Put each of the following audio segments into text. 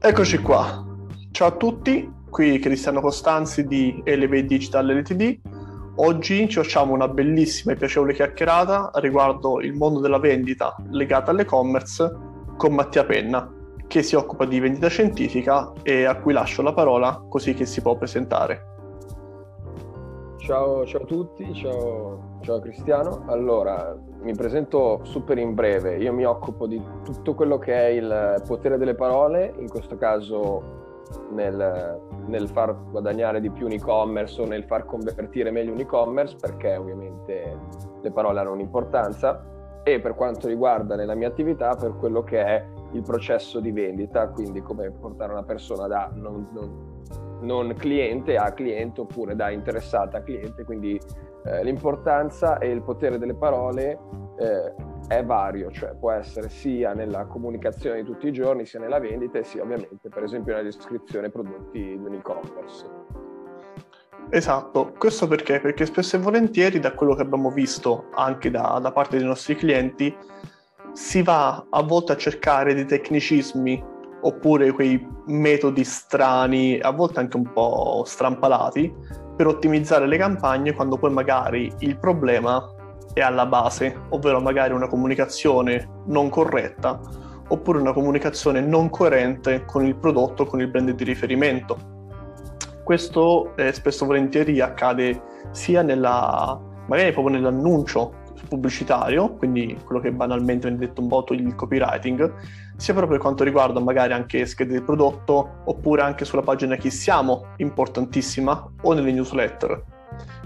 Eccoci qua. Ciao a tutti, qui Cristiano Costanzi di Elevate Digital Ltd. Oggi ci facciamo una bellissima e piacevole chiacchierata riguardo il mondo della vendita legata all'e-commerce con Mattia Penna, che si occupa di vendita scientifica e a cui lascio la parola così che si può presentare. Ciao, ciao a tutti, ciao, ciao Cristiano. Allora, mi presento super in breve. Io mi occupo di tutto quello che è il potere delle parole, in questo caso nel, nel far guadagnare di più un e-commerce o nel far convertire meglio un e-commerce, perché ovviamente le parole hanno un'importanza. E per quanto riguarda nella mia attività, per quello che è il processo di vendita, quindi come portare una persona da non, non non cliente a cliente oppure da interessata a cliente, quindi eh, l'importanza e il potere delle parole eh, è vario, cioè può essere sia nella comunicazione di tutti i giorni, sia nella vendita e sia ovviamente per esempio nella descrizione prodotti di un e-commerce. Esatto, questo perché? Perché spesso e volentieri da quello che abbiamo visto anche da, da parte dei nostri clienti si va a volte a cercare dei tecnicismi oppure quei metodi strani, a volte anche un po' strampalati, per ottimizzare le campagne quando poi magari il problema è alla base, ovvero magari una comunicazione non corretta oppure una comunicazione non coerente con il prodotto, con il brand di riferimento. Questo eh, spesso volentieri accade sia nella, magari proprio nell'annuncio pubblicitario, quindi quello che banalmente viene detto un po' il copywriting, sia proprio per quanto riguarda magari anche schede di prodotto oppure anche sulla pagina chi siamo, importantissima, o nelle newsletter.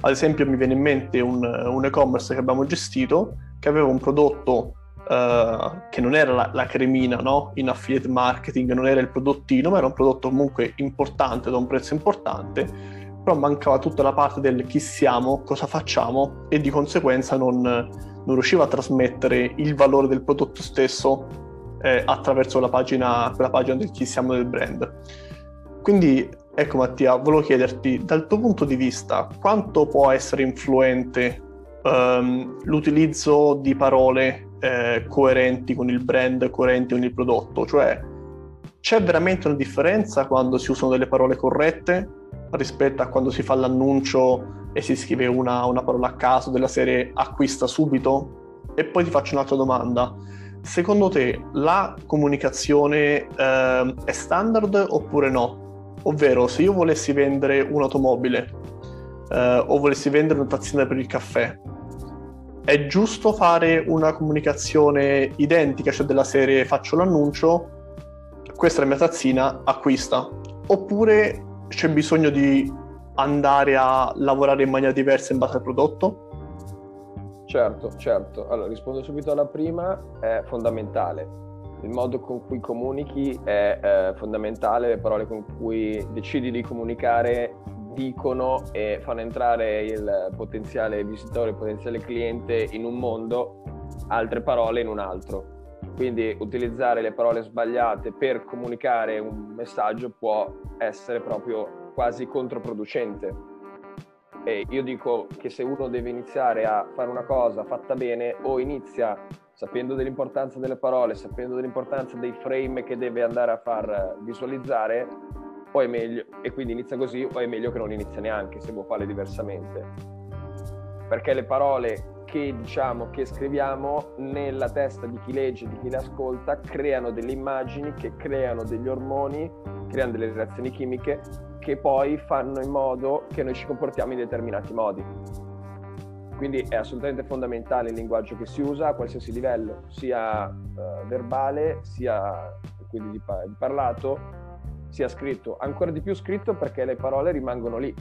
Ad esempio mi viene in mente un, un e-commerce che abbiamo gestito che aveva un prodotto Uh, che non era la, la cremina no? in affiliate marketing, non era il prodottino, ma era un prodotto comunque importante, da un prezzo importante, però mancava tutta la parte del chi siamo, cosa facciamo e di conseguenza non, non riusciva a trasmettere il valore del prodotto stesso eh, attraverso la pagina, quella pagina del chi siamo del brand. Quindi ecco Mattia, volevo chiederti dal tuo punto di vista quanto può essere influente um, l'utilizzo di parole eh, coerenti con il brand, coerenti con il prodotto, cioè c'è veramente una differenza quando si usano delle parole corrette rispetto a quando si fa l'annuncio e si scrive una, una parola a caso della serie acquista subito? E poi ti faccio un'altra domanda. Secondo te la comunicazione eh, è standard oppure no? Ovvero, se io volessi vendere un'automobile eh, o volessi vendere una tazzina per il caffè, è giusto fare una comunicazione identica, cioè della serie faccio l'annuncio, questa è la mia tazzina, acquista? Oppure c'è bisogno di andare a lavorare in maniera diversa in base al prodotto? Certo, certo. Allora, rispondo subito alla prima, è fondamentale. Il modo con cui comunichi è eh, fondamentale, le parole con cui decidi di comunicare dicono e fanno entrare il potenziale visitore, il potenziale cliente in un mondo, altre parole in un altro. Quindi utilizzare le parole sbagliate per comunicare un messaggio può essere proprio quasi controproducente. E io dico che se uno deve iniziare a fare una cosa fatta bene, o inizia sapendo dell'importanza delle parole, sapendo dell'importanza dei frame che deve andare a far visualizzare, o è meglio, e quindi inizia così, o è meglio che non inizia neanche se vuoi fare diversamente. Perché le parole che diciamo che scriviamo nella testa di chi legge, di chi le ascolta, creano delle immagini che creano degli ormoni, creano delle reazioni chimiche che poi fanno in modo che noi ci comportiamo in determinati modi. Quindi è assolutamente fondamentale il linguaggio che si usa a qualsiasi livello, sia uh, verbale, sia quindi di, di parlato, sia scritto. Ancora di più scritto perché le parole rimangono lì.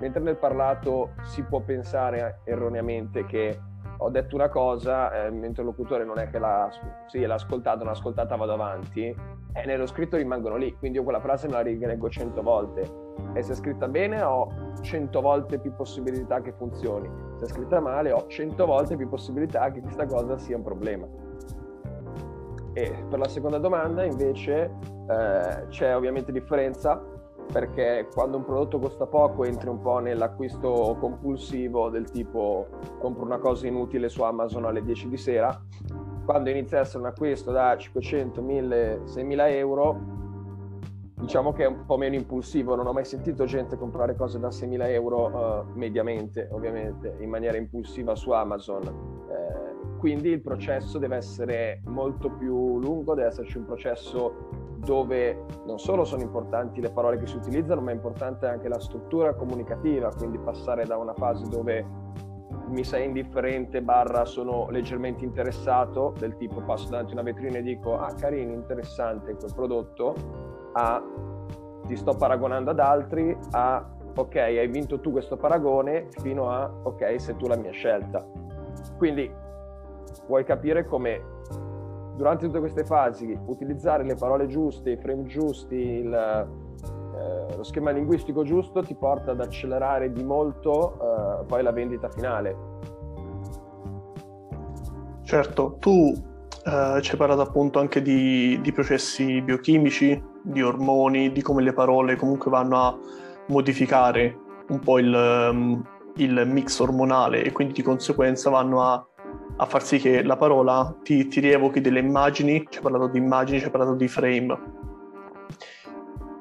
Mentre nel parlato si può pensare erroneamente che ho detto una cosa, eh, il mio interlocutore non è che l'ha, sì, l'ha ascoltata, non l'ha ascoltata, vado avanti, e nello scritto rimangono lì, quindi io quella frase me la rileggo cento volte. E se è scritta bene ho cento volte più possibilità che funzioni, se è scritta male ho cento volte più possibilità che questa cosa sia un problema. E per la seconda domanda invece eh, c'è ovviamente differenza perché quando un prodotto costa poco entri un po' nell'acquisto compulsivo del tipo compro una cosa inutile su Amazon alle 10 di sera, quando inizia a essere un acquisto da 500, 1000, 6000 euro diciamo che è un po' meno impulsivo, non ho mai sentito gente comprare cose da 6.000 euro uh, mediamente, ovviamente, in maniera impulsiva su Amazon. Eh, quindi il processo deve essere molto più lungo, deve esserci un processo dove non solo sono importanti le parole che si utilizzano, ma è importante anche la struttura comunicativa, quindi passare da una fase dove mi sei indifferente barra sono leggermente interessato, del tipo passo davanti a una vetrina e dico ah carino, interessante quel prodotto, a ti sto paragonando ad altri, a ok, hai vinto tu questo paragone, fino a ok, sei tu la mia scelta. Quindi vuoi capire come durante tutte queste fasi utilizzare le parole giuste, i frame giusti, il, eh, lo schema linguistico giusto ti porta ad accelerare di molto eh, poi la vendita finale. Certo, tu eh, ci hai parlato appunto anche di, di, processi biochimici, di ormoni, di come le parole comunque vanno a modificare un po' il, um, il mix ormonale e quindi di conseguenza vanno a a far sì che la parola ti, ti rievochi delle immagini, ci hai parlato di immagini, ci hai parlato di frame.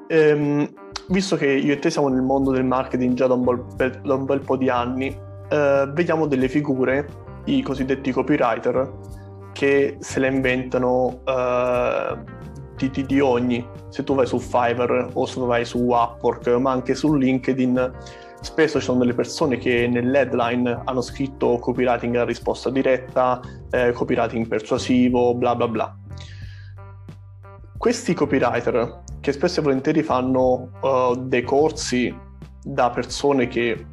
Ehm, visto che io e te siamo nel mondo del marketing già da un bel, da un bel po' di anni, eh, vediamo delle figure, i cosiddetti copywriter, che se le inventano eh, di, di, di, ogni. Se tu vai su Fiverr o se vai su Upwork, ma anche su LinkedIn, spesso ci sono delle persone che nell'headline hanno scritto copywriting a risposta diretta, eh, copywriting persuasivo, bla bla bla. Questi copywriter che spesso e volentieri fanno uh, dei corsi da persone che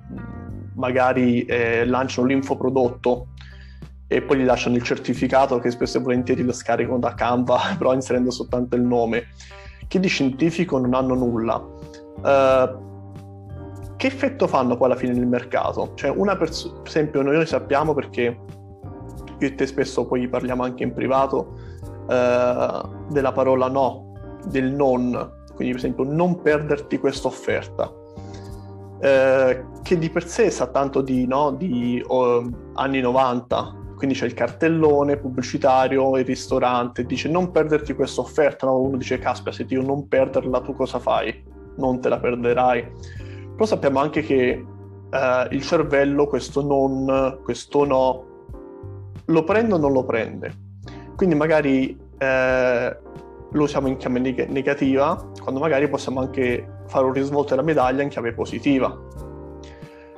magari eh, lanciano l'infoprodotto e poi gli lasciano il certificato che spesso e volentieri lo scaricano da Canva, però inserendo soltanto il nome, che di scientifico non hanno nulla. Uh, che effetto fanno poi alla fine nel mercato? Cioè, una persona, per esempio, noi sappiamo perché io e te spesso poi parliamo anche in privato eh, della parola no, del non, quindi per esempio non perderti questa offerta. Eh, che di per sé sa tanto di, no, di oh, anni 90, quindi c'è il cartellone pubblicitario, il ristorante, dice non perderti questa offerta, no? uno dice caspita se io non perderla tu cosa fai? Non te la perderai però sappiamo anche che eh, il cervello questo non, questo no, lo prende o non lo prende. Quindi magari eh, lo usiamo in chiave neg- negativa, quando magari possiamo anche fare un risvolto della medaglia in chiave positiva.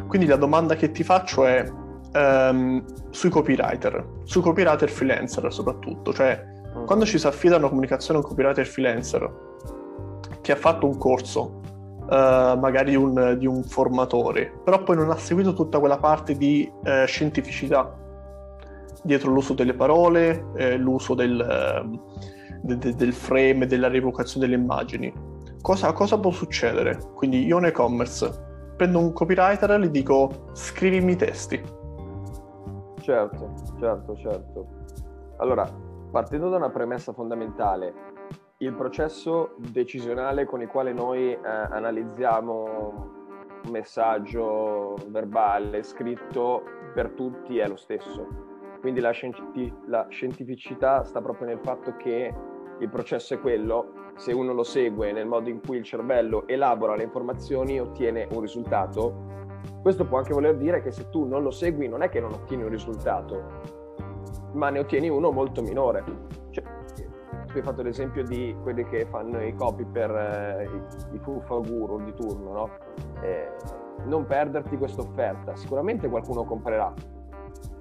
Quindi la domanda che ti faccio è ehm, sui copywriter, sui copywriter freelancer soprattutto, cioè mm. quando ci si affida a una comunicazione a un copywriter freelancer che ha fatto un corso Uh, magari un, di un formatore, però poi non ha seguito tutta quella parte di uh, scientificità dietro l'uso delle parole, eh, l'uso del, uh, de, de, del, frame, della rievocazione delle immagini. Cosa, cosa, può succedere? Quindi io un e-commerce prendo un copywriter e gli dico scrivimi i testi. Certo, certo, certo. Allora, partendo da una premessa fondamentale, il processo decisionale con il quale noi eh, analizziamo un messaggio verbale, scritto per tutti è lo stesso. Quindi la, scienti- la scientificità sta proprio nel fatto che il processo è quello, se uno lo segue nel modo in cui il cervello elabora le informazioni ottiene un risultato. Questo può anche voler dire che se tu non lo segui non è che non ottieni un risultato, ma ne ottieni uno molto minore. Cioè, tu hai fatto l'esempio di quelli che fanno i copy per eh, i, i fuffa guru di turno, no? Eh, non perderti questa offerta. Sicuramente qualcuno comprerà,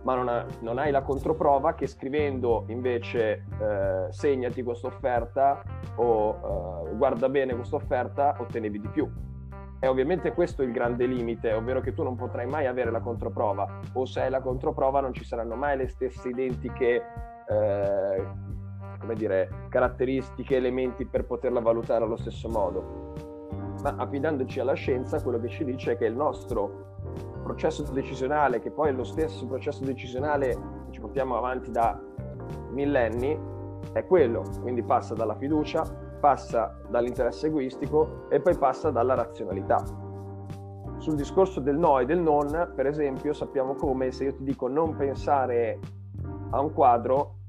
ma non, ha, non, hai la controprova che scrivendo invece eh, segnati questa offerta o eh, guarda bene questa offerta ottenevi di più. E ovviamente questo è il grande limite, ovvero che tu non potrai mai avere la controprova, o se hai la controprova non ci saranno mai le stesse identiche eh, come dire, caratteristiche, elementi per poterla valutare allo stesso modo. Ma affidandoci alla scienza, quello che ci dice è che il nostro processo decisionale, che poi è lo stesso processo decisionale che ci portiamo avanti da millenni, è quello. Quindi passa dalla fiducia, passa dall'interesse egoistico e poi passa dalla razionalità. Sul discorso del no e del non, per esempio, sappiamo come se io ti dico non pensare a un quadro,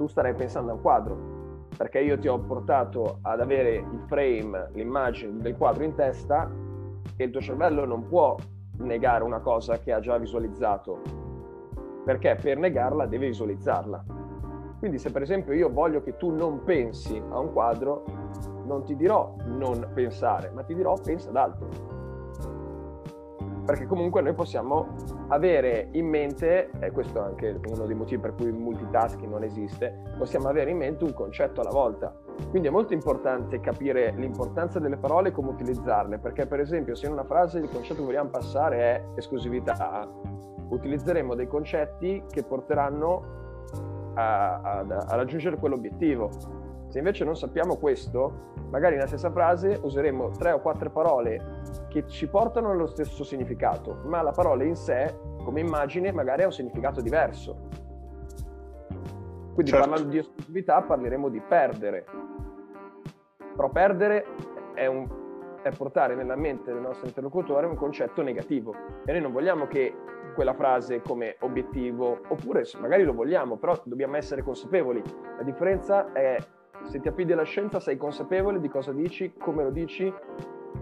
tu starai pensando a un quadro. perché io ti ho portato ad avere il frame, l'immagine del quadro in testa e il tuo cervello non può negare una cosa che ha già visualizzato, perché per negarla deve visualizzarla. Quindi se per esempio io voglio che tu non pensi a un quadro, non ti dirò non pensare, ma ti dirò pensa ad altro perché comunque noi possiamo avere in mente, e questo è anche uno dei motivi per cui il multitasking non esiste, possiamo avere in mente un concetto alla volta. Quindi è molto importante capire l'importanza delle parole e come utilizzarle, perché per esempio se in una frase il concetto che vogliamo passare è esclusività, utilizzeremo dei concetti che porteranno a, a, a raggiungere quell'obiettivo se invece non sappiamo questo, magari nella stessa frase useremo tre o quattro parole che ci portano allo stesso significato, ma la parola in sé, come immagine, magari ha un significato diverso. Quindi certo. parlando di esclusività parleremo di perdere. Però perdere è, un, è portare nella mente del nostro interlocutore un concetto negativo e noi non vogliamo che quella frase come obiettivo, oppure magari lo vogliamo, però dobbiamo essere consapevoli. La differenza è se ti affidi alla scienza sei consapevole di cosa dici, come lo dici,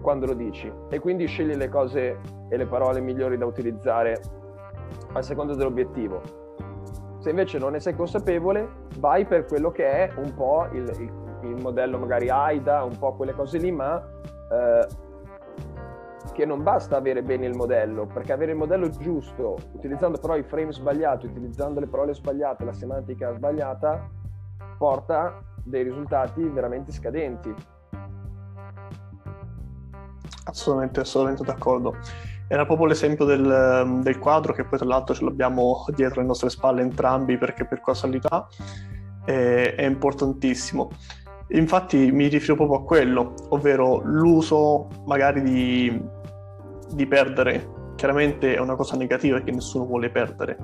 quando lo dici e quindi scegli le cose e le parole migliori da utilizzare a seconda dell'obiettivo. Se invece non ne sei consapevole, vai per quello che è un po' il, il, il modello magari AIDA, un po' quelle cose lì, ma eh, che non basta avere bene il modello, perché avere il modello giusto, utilizzando però i frame sbagliati, utilizzando le parole sbagliate, la semantica sbagliata, porta dei risultati veramente scadenti. Assolutamente, assolutamente d'accordo. Era proprio l'esempio del, del, quadro che poi tra l'altro ce l'abbiamo dietro le nostre spalle entrambi perché per casualità è, è importantissimo. Infatti mi riferivo proprio a quello, ovvero l'uso magari di, di perdere. Chiaramente è una cosa negativa che nessuno vuole perdere,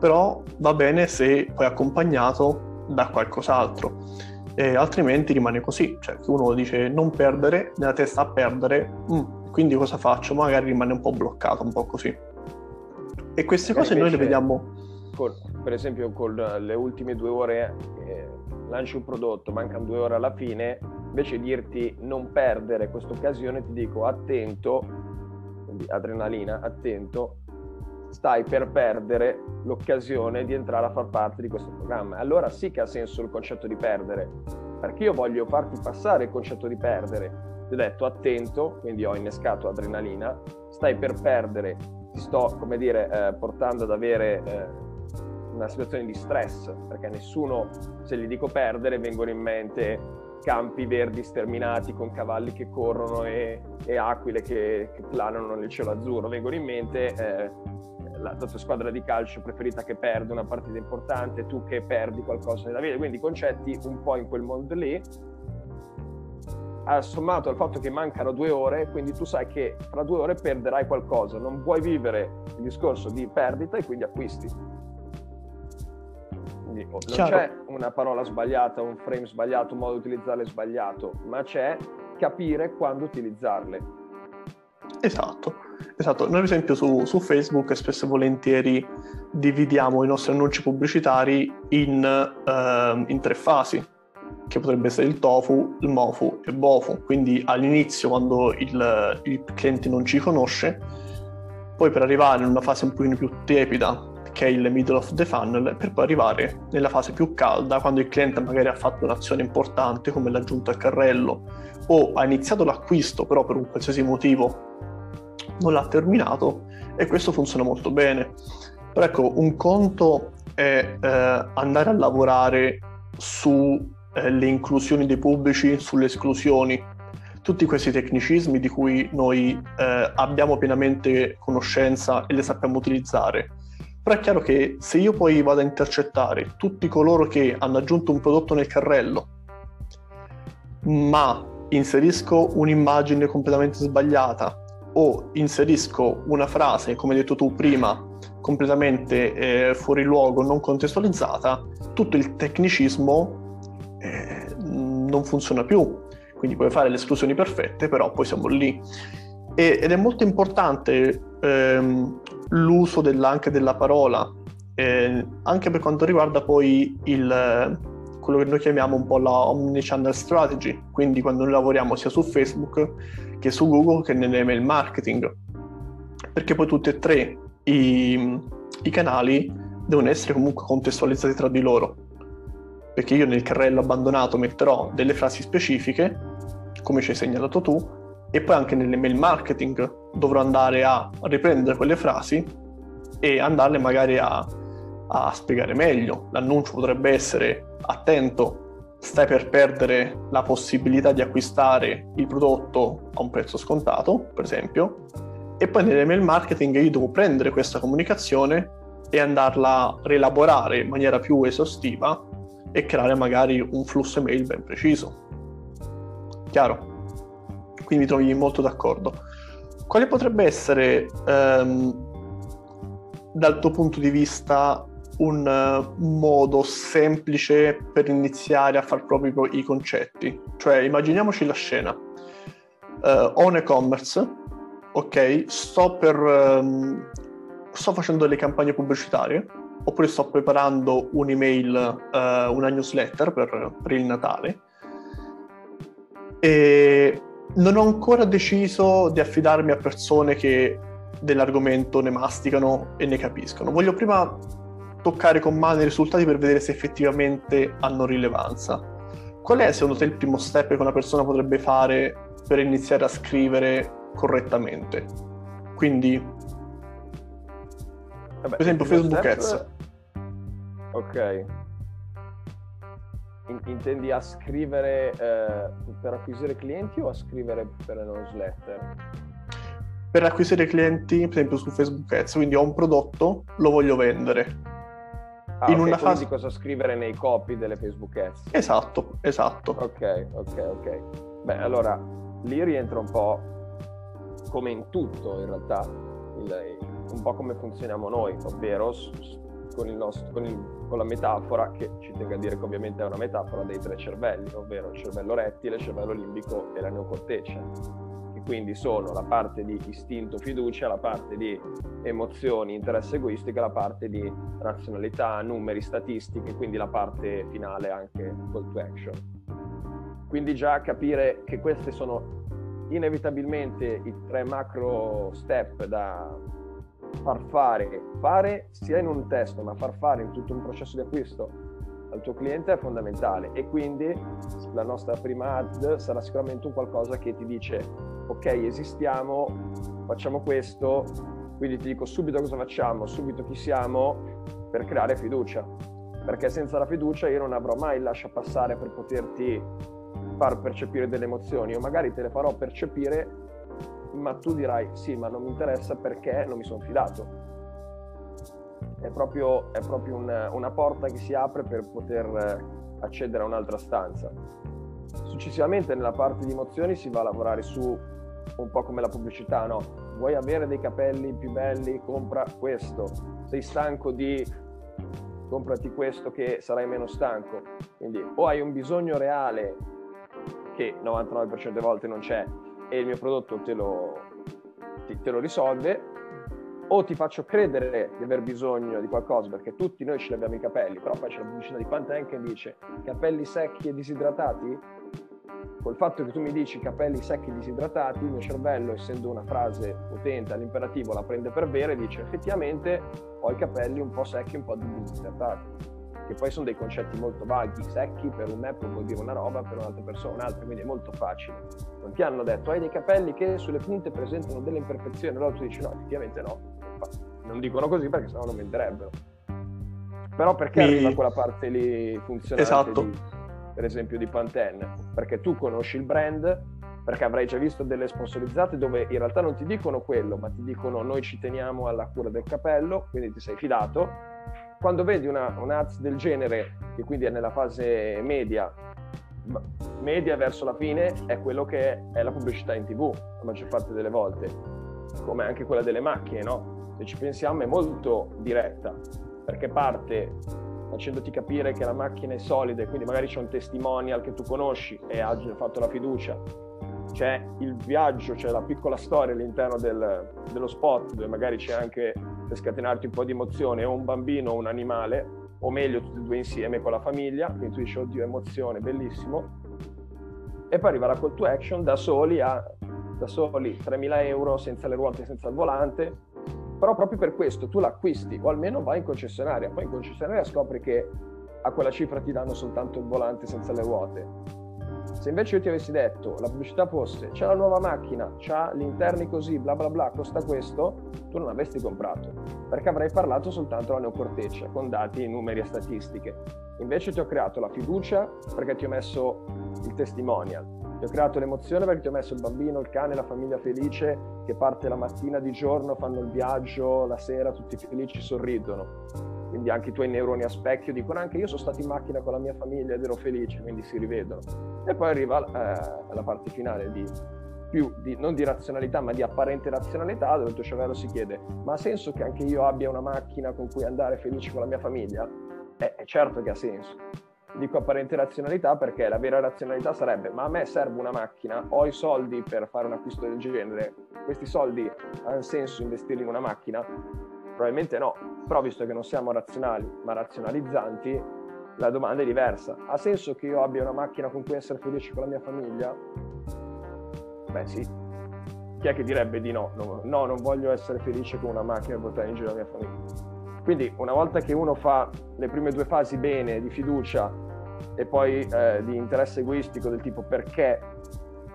però va bene se poi accompagnato da qualcos'altro e altrimenti rimane così, cioè uno dice non perdere, nella testa a perdere, mm, quindi cosa faccio? Magari rimane un po' bloccato, un po' così. E queste cose noi le vediamo... Con, per esempio con le ultime due ore eh, lanci un prodotto, mancano due ore alla fine, invece di dirti non perdere questa occasione ti dico attento, quindi adrenalina, attento, stai per perdere l'occasione di entrare a far parte di questo programma. Allora sì che ha senso il concetto di perdere, perché io voglio farti passare il concetto di perdere. Ti ho detto attento, quindi ho innescato adrenalina, stai per perdere, ti sto, come dire, eh, portando ad avere eh, una situazione di stress, perché nessuno, se gli dico perdere, vengono in mente campi verdi sterminati con cavalli che corrono e, e aquile che, che, planano nel cielo azzurro, vengono in mente eh, la, la, tua squadra di calcio preferita che perde una partita importante, tu che perdi qualcosa nella vita, quindi concetti un po' in quel mondo lì, sommato al fatto che mancano due ore, quindi tu sai che fra due ore perderai qualcosa, non vuoi vivere il discorso di perdita e quindi acquisti. Quindi oh, non c'è una parola sbagliata, un frame sbagliato, un modo di utilizzarle sbagliato, ma c'è capire quando utilizzarle. Esatto. Esatto, noi ad esempio su, su, Facebook spesso e volentieri dividiamo i nostri annunci pubblicitari in, uh, in, tre fasi, che potrebbe essere il tofu, il mofu e il bofu. Quindi all'inizio quando il, il cliente non ci conosce, poi per arrivare in una fase un pochino più tiepida, che è il middle of the funnel, per poi arrivare nella fase più calda, quando il cliente magari ha fatto un'azione importante come l'aggiunta al carrello o ha iniziato l'acquisto, però per un qualsiasi motivo non l'ha terminato e questo funziona molto bene. Però ecco, un conto è eh, andare a lavorare sulle eh, inclusioni dei pubblici, sulle esclusioni, tutti questi tecnicismi di cui noi eh, abbiamo pienamente conoscenza e le sappiamo utilizzare. Però è chiaro che se io poi vado a intercettare tutti coloro che hanno aggiunto un prodotto nel carrello, ma inserisco un'immagine completamente sbagliata, o inserisco una frase, come hai detto tu prima, completamente eh, fuori luogo, non contestualizzata, tutto il tecnicismo eh, non funziona più. Quindi puoi fare le esclusioni perfette, però poi siamo lì. E, ed è molto importante ehm, l'uso della, anche della parola, eh, anche per quanto riguarda poi il, quello che noi chiamiamo un po' la omnichannel strategy, quindi quando noi lavoriamo sia su Facebook che su Google che nell'email marketing, perché poi tutti e tre i, i canali devono essere comunque contestualizzati tra di loro, perché io nel carrello abbandonato metterò delle frasi specifiche, come ci hai segnalato tu, e poi anche nell'email marketing dovrò andare a riprendere quelle frasi e andarle magari a, a spiegare meglio. L'annuncio potrebbe essere attento, stai per perdere la possibilità di acquistare il prodotto a un prezzo scontato, per esempio, e poi nell'email marketing io devo prendere questa comunicazione e andarla a rielaborare in maniera più esaustiva e creare magari un flusso email ben preciso. Chiaro? Quindi mi trovi molto d'accordo. Quale potrebbe essere, ehm, dal tuo punto di vista, un uh, modo semplice per iniziare a far proprio i concetti? Cioè, immaginiamoci la scena. Uh, ho un e-commerce, ok, sto per... Um, sto facendo delle campagne pubblicitarie, oppure sto preparando un'email, uh, una newsletter per, per il Natale, e non ho ancora deciso di affidarmi a persone che dell'argomento ne masticano e ne capiscono. Voglio prima toccare con mano i risultati per vedere se effettivamente hanno rilevanza. Qual è secondo te il primo step che una persona potrebbe fare per iniziare a scrivere correttamente? Quindi, Vabbè, per esempio, Facebook step... Ads. Ok, intendi a scrivere eh, per acquisire clienti o a scrivere per le newsletter? Per acquisire clienti, per esempio su Facebook Ads, quindi ho un prodotto, lo voglio vendere. Ah, in okay, una fase di cosa scrivere nei copy delle Facebook Ads. Esatto, esatto. Ok, ok, ok. Beh, allora lì rientra un po' come in tutto in realtà, il, un po' come funzioniamo noi, ovvero con, il nostro, con, il, con, la metafora, che ci tengo a dire che ovviamente è una metafora dei tre cervelli, ovvero il cervello rettile, il cervello limbico e la neocorteccia, quindi sono la parte di istinto, fiducia, la parte di emozioni, interesse egoistico la parte di razionalità, numeri, statistiche, quindi la parte finale anche call to action. Quindi già capire che questi sono inevitabilmente i tre macro step da, far fare, fare sia in un testo, ma far fare in tutto un processo di acquisto al tuo cliente è fondamentale e quindi la nostra prima ad sarà sicuramente un qualcosa che ti dice ok esistiamo, facciamo questo, quindi ti dico subito cosa facciamo, subito chi siamo per creare fiducia, perché senza la fiducia io non avrò mai il lascia passare per poterti far percepire delle emozioni o magari te le farò percepire ma tu dirai sì, ma non mi interessa perché non mi sono fidato. È proprio, è proprio un, una porta che si apre per poter accedere a un'altra stanza. Successivamente nella parte di emozioni si va a lavorare su un po' come la pubblicità, no? Vuoi avere dei capelli più belli? Compra questo. Sei stanco di comprati questo che sarai meno stanco. Quindi o hai un bisogno reale che 99% delle volte non c'è e il mio prodotto te lo, ti, te lo risolve, o ti faccio credere di aver bisogno di qualcosa perché tutti noi ce abbiamo i capelli, però poi c'è la pubblicità di Pantene che dice capelli secchi e disidratati. Col fatto che tu mi dici capelli secchi disidratati, il mio cervello, essendo una frase potente all'imperativo, la prende per vero e dice effettivamente ho i capelli un po' secchi e un po' disidratati che poi sono dei concetti molto vaghi, secchi per un me può dire una roba, per un'altra persona un'altra, quindi è molto facile. Non ti hanno detto hai dei capelli che sulle punte presentano delle imperfezioni, allora tu dici no, effettivamente no. Non dicono così perché sennò non venderebbero. Però perché Mi... arriva quella parte lì funzionante esatto. di, per esempio di Pantene? Perché tu conosci il brand, perché avrai già visto delle sponsorizzate dove in realtà non ti dicono quello, ma ti dicono noi ci teniamo alla cura del capello, quindi ti sei fidato quando vedi una, un'ads del genere, che quindi è nella fase media, media verso la fine, è quello che è la pubblicità in tv, la maggior parte delle volte, come anche quella delle macchine, no? Se ci pensiamo è molto diretta, perché parte facendoti capire che la macchina è solida e quindi magari c'è un testimonial che tu conosci e ha fatto la fiducia, c'è il viaggio, c'è la piccola storia all'interno del, dello spot dove magari c'è anche per scatenarti un po' di emozione o un bambino o un animale o meglio tutti e due insieme con la famiglia, quindi tu dici oddio emozione, bellissimo, e poi arriva la call to action da soli a da soli 3.000 euro senza le ruote, senza il volante, però proprio per questo tu l'acquisti o almeno vai in concessionaria, poi in concessionaria scopri che a quella cifra ti danno soltanto il volante senza le ruote. Se invece io ti avessi detto la pubblicità fosse c'è la nuova macchina, c'ha gli interni così, bla bla bla, costa questo, tu non avresti comprato, perché avrei parlato soltanto la neocorteccia con dati, numeri e statistiche. Invece ti ho creato la fiducia perché ti ho messo il testimonial, ti ho creato l'emozione perché ti ho messo il bambino, il cane, la famiglia felice che parte la mattina di giorno, fanno il viaggio, la sera tutti felici, sorridono. Quindi anche i tuoi neuroni a specchio dicono anche io sono stato in macchina con la mia famiglia ed ero felice, quindi si rivedono. E poi arriva eh, la parte finale di più di, non di razionalità ma di apparente razionalità dove il tuo cervello si chiede ma ha senso che anche io abbia una macchina con cui andare felice con la mia famiglia? Eh, certo che ha senso dico apparente razionalità perché la vera razionalità sarebbe ma a me serve una macchina, ho i soldi per fare un acquisto del genere, questi soldi hanno senso investirli in una macchina? Probabilmente no, però visto che non siamo razionali ma razionalizzanti, la domanda è diversa. Ha senso che io abbia una macchina con cui essere felice con la mia famiglia? Beh sì. Chi è che direbbe di no? No, no non voglio essere felice con una macchina e portare in giro la mia famiglia. Quindi una volta che uno fa le prime due fasi bene, di fiducia e poi eh, di interesse egoistico del tipo perché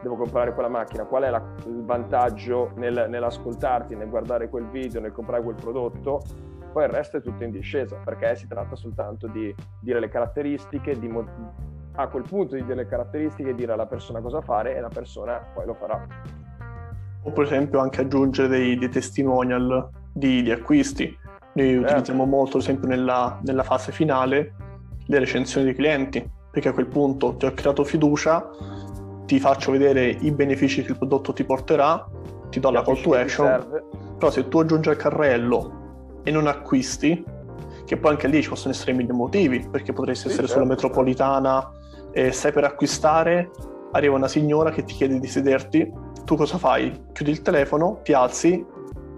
devo comprare quella macchina, qual è la, il vantaggio nel, nell'ascoltarti, nel guardare quel video, nel comprare quel prodotto, poi il resto è tutto in discesa perché si tratta soltanto di dire le caratteristiche, di, a quel punto di dire le caratteristiche, dire alla persona cosa fare e la persona poi lo farà. O per esempio anche aggiungere dei, dei testimonial di, di acquisti noi certo. utilizziamo molto, ad esempio, nella, nella, fase finale le recensioni dei clienti, perché a quel punto ti ho creato fiducia, ti faccio vedere i benefici che il prodotto ti porterà, ti do la call to action, però se tu aggiungi al carrello e non acquisti, che poi anche lì ci possono essere mille motivi, perché potresti sì, essere certo, sulla metropolitana e stai per acquistare, arriva una signora che ti chiede di sederti, tu cosa fai? Chiudi il telefono, ti alzi,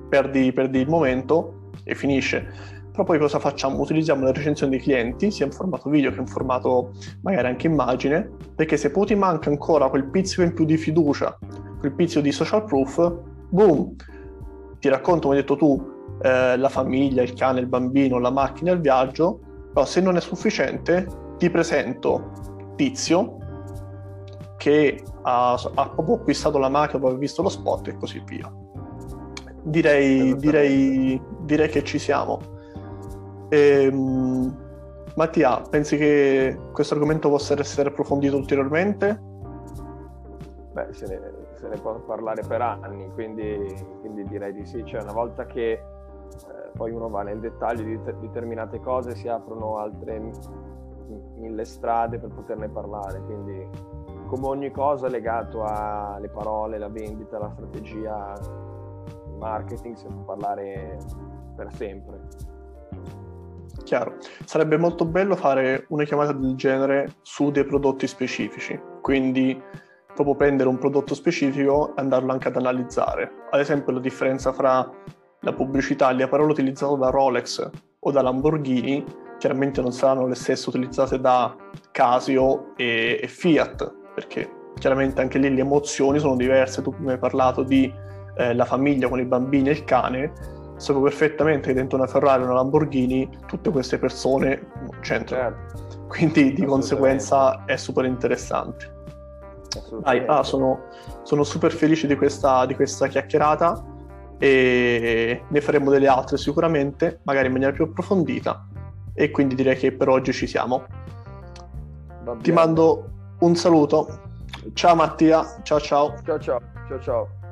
perdi, perdi il momento e finisce. Però poi cosa facciamo? Utilizziamo la recensione dei clienti, sia in formato video che in formato magari anche immagine, perché se poi ti manca ancora quel pizzico in più di fiducia, quel pizzico di social proof, boom, ti racconto, come hai detto tu, eh, la famiglia, il cane, il bambino, la macchina, il viaggio, però se non è sufficiente ti presento Tizio che ha, ha proprio acquistato la macchina aver visto lo spot e così via. Direi, direi, direi che ci siamo. Ehm, Mattia, pensi che questo argomento possa essere approfondito ulteriormente? Beh, se ne, se ne può parlare per anni, quindi, quindi, direi di sì. Cioè, una volta che eh, poi uno va nel dettaglio di determinate cose, si aprono altre mille strade per poterne parlare. Quindi, come ogni cosa legato alle parole, la vendita, la strategia, marketing si può parlare per sempre. Chiaro, sarebbe molto bello fare una chiamata del genere su dei prodotti specifici, quindi proprio prendere un prodotto specifico e andarlo anche ad analizzare. Ad esempio la differenza fra la pubblicità e le parole utilizzate da Rolex o da Lamborghini chiaramente non saranno le stesse utilizzate da Casio e, e Fiat, perché chiaramente anche lì le emozioni sono diverse. Tu prima hai parlato di eh, la famiglia con i bambini e il cane, sapevo perfettamente che dentro una Ferrari o una Lamborghini tutte queste persone c'entrano. Certo. Quindi di conseguenza è super interessante. Dai, ah, sono, sono, super felice di questa, di questa chiacchierata e ne faremo delle altre sicuramente, magari in maniera più approfondita. E quindi direi che per oggi ci siamo. Ti mando un saluto. Ciao Mattia, ciao ciao. Ciao ciao, ciao ciao.